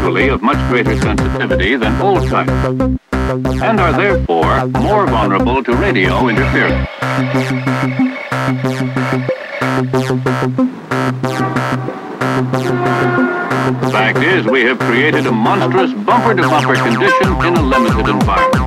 of much greater sensitivity than old types and are therefore more vulnerable to radio interference. The fact is, we have created a monstrous bumper-to-bumper condition in a limited environment.